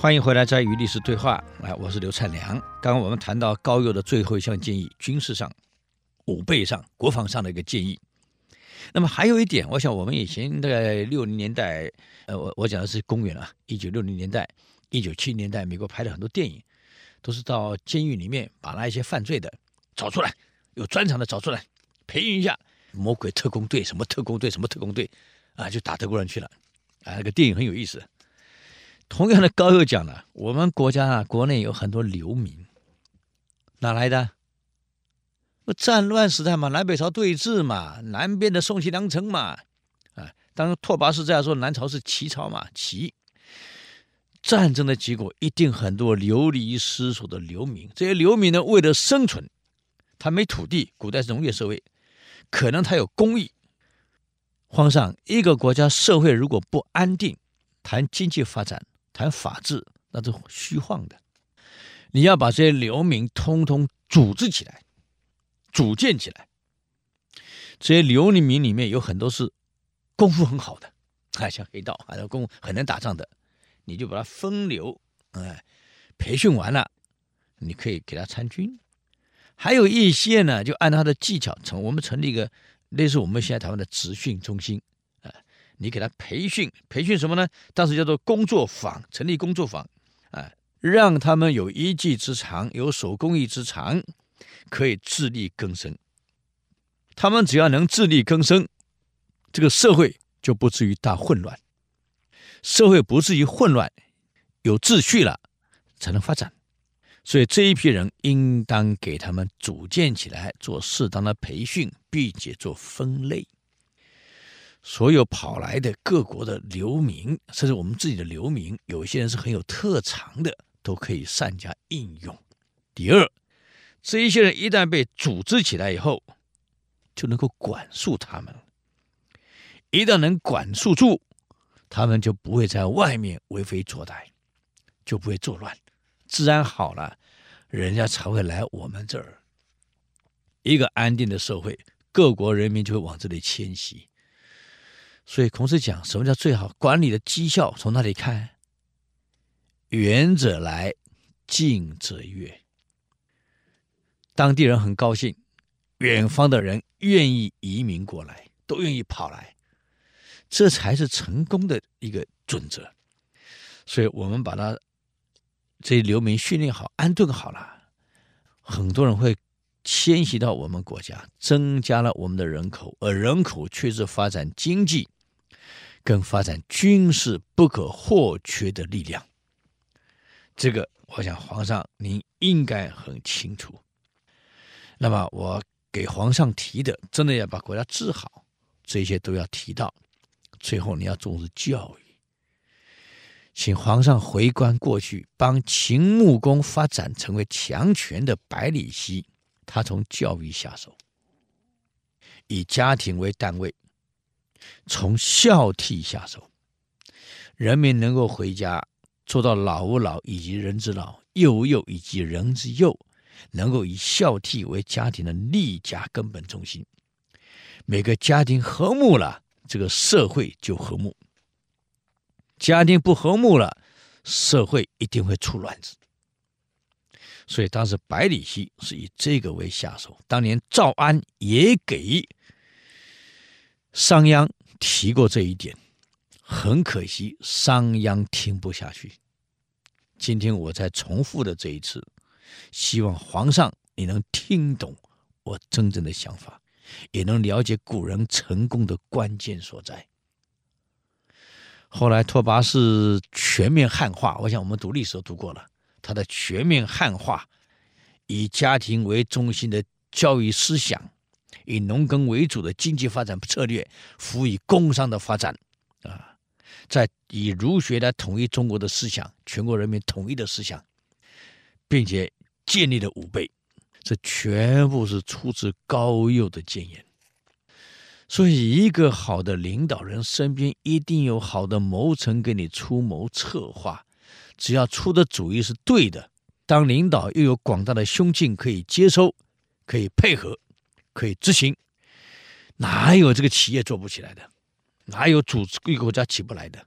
欢迎回来，在与历史对话。来，我是刘灿良。刚刚我们谈到高佑的最后一项建议，军事上、武备上、国防上的一个建议。那么还有一点，我想我们以前在六零年代，呃，我我讲的是公元啊，一九六零年代、一九七零年代，美国拍的很多电影，都是到监狱里面把那一些犯罪的找出来，有专长的找出来，培训一下魔鬼特工队，什么特工队，什么特工队，啊，就打德国人去了。啊，那个电影很有意思。同样的，高又讲了，我们国家啊，国内有很多流民，哪来的？战乱时代嘛，南北朝对峙嘛，南边的宋齐梁陈嘛，啊，当拓跋氏这样说，南朝是齐朝嘛，齐。战争的结果一定很多流离失所的流民，这些流民呢，为了生存，他没土地，古代是农业社会，可能他有工艺。皇上，一个国家社会如果不安定，谈经济发展。谈法治那是虚晃的，你要把这些流民通通组织起来，组建起来。这些流民里面有很多是功夫很好的，哎，像黑道，还有功夫很能打仗的，你就把他分流，哎，培训完了，你可以给他参军。还有一些呢，就按他的技巧成，我们成立一个类似我们现在台湾的职训中心。你给他培训，培训什么呢？当时叫做工作坊，成立工作坊，啊，让他们有一技之长，有手工艺之长，可以自力更生。他们只要能自力更生，这个社会就不至于大混乱。社会不至于混乱，有秩序了，才能发展。所以这一批人应当给他们组建起来，做适当的培训，并且做分类。所有跑来的各国的流民，甚至我们自己的流民，有些人是很有特长的，都可以善加应用。第二，这一些人一旦被组织起来以后，就能够管束他们。一旦能管束住，他们就不会在外面为非作歹，就不会作乱。治安好了，人家才会来我们这儿。一个安定的社会，各国人民就会往这里迁徙。所以孔子讲，什么叫最好管理的绩效？从哪里看？远者来，近者悦。当地人很高兴，远方的人愿意移民过来，都愿意跑来，这才是成功的一个准则。所以我们把他这些流民训练好、安顿好了，很多人会迁徙到我们国家，增加了我们的人口，而人口却是发展经济。跟发展军事不可或缺的力量，这个我想皇上您应该很清楚。那么我给皇上提的，真的要把国家治好，这些都要提到。最后你要重视教育，请皇上回观过去，帮秦穆公发展成为强权的百里奚，他从教育下手，以家庭为单位。从孝悌下手，人民能够回家做到老吾老以及人之老，幼吾幼以及人之幼，能够以孝悌为家庭的立家根本中心。每个家庭和睦了，这个社会就和睦；家庭不和睦了，社会一定会出乱子。所以当时百里奚是以这个为下手。当年赵安也给。商鞅提过这一点，很可惜，商鞅听不下去。今天我再重复的这一次，希望皇上你能听懂我真正的想法，也能了解古人成功的关键所在。后来拓跋氏全面汉化，我想我们读历史都读过了，他的全面汉化，以家庭为中心的教育思想。以农耕为主的经济发展策略，辅以工商的发展，啊，在以儒学来统一中国的思想，全国人民统一的思想，并且建立了武备，这全部是出自高佑的建言。所以，一个好的领导人身边一定有好的谋臣给你出谋策划，只要出的主意是对的，当领导又有广大的胸襟可以接收，可以配合。可以执行，哪有这个企业做不起来的？哪有组织一个国家起不来的？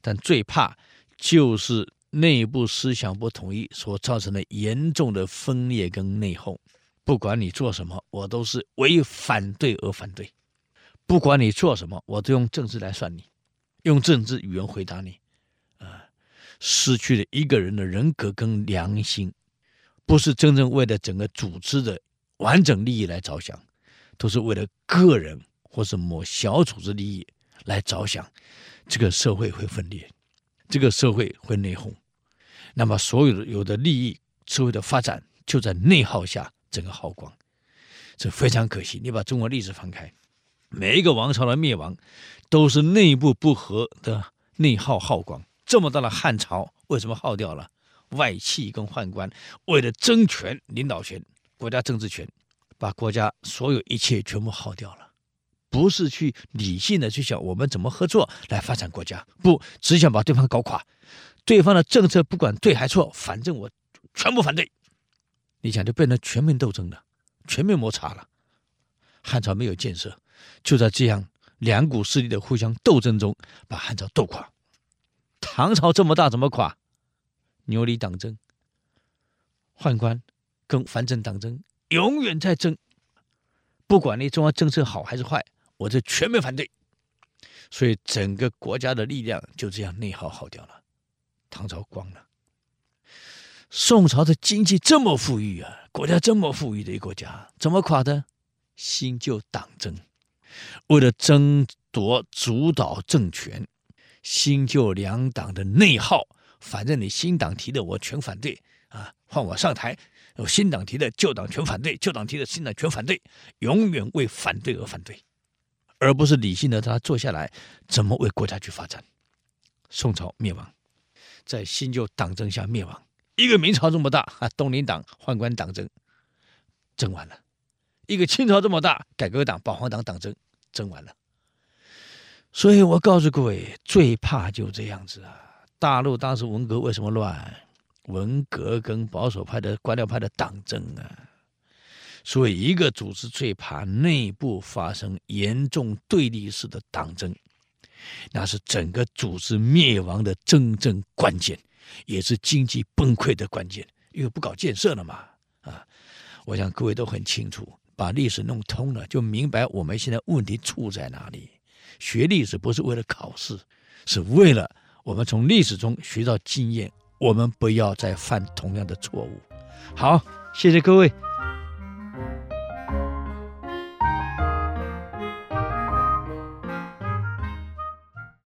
但最怕就是内部思想不统一所造成的严重的分裂跟内讧。不管你做什么，我都是为反对而反对；不管你做什么，我都用政治来算你，用政治语言回答你。啊，失去了一个人的人格跟良心，不是真正为了整个组织的完整利益来着想，都是为了个人或是某小组织利益来着想，这个社会会分裂，这个社会会内讧，那么所有的有的利益，社会的发展就在内耗下。整个耗光，这非常可惜。你把中国历史翻开，每一个王朝的灭亡，都是内部不和的内耗耗光。这么大的汉朝为什么耗掉了？外戚跟宦官为了争权、领导权、国家政治权，把国家所有一切全部耗掉了。不是去理性的去想我们怎么合作来发展国家，不，只想把对方搞垮。对方的政策不管对还错，反正我全部反对。你想就变成全面斗争了，全面摩擦了。汉朝没有建设，就在这样两股势力的互相斗争中，把汉朝斗垮。唐朝这么大，怎么垮？牛李党争，宦官跟反正党争，永远在争。不管你中央政策好还是坏，我这全面反对。所以整个国家的力量就这样内耗耗掉了，唐朝光了。宋朝的经济这么富裕啊，国家这么富裕的一个国家，怎么垮的？新旧党争，为了争夺主导政权，新旧两党的内耗。反正你新党提的，我全反对啊！换我上台，有新党提的，旧党全反对；旧党提的，新党全反对。永远为反对而反对，而不是理性的他坐下来，怎么为国家去发展？宋朝灭亡，在新旧党争下灭亡。一个明朝这么大啊，东林党、宦官党争，争完了；一个清朝这么大，改革党、保皇党党争，争完了。所以我告诉各位，最怕就这样子啊！大陆当时文革为什么乱？文革跟保守派的官僚派的党争啊！所以一个组织最怕内部发生严重对立式的党争，那是整个组织灭亡的真正关键。也是经济崩溃的关键，因为不搞建设了嘛，啊，我想各位都很清楚，把历史弄通了，就明白我们现在问题出在哪里。学历史不是为了考试，是为了我们从历史中学到经验，我们不要再犯同样的错误。好，谢谢各位。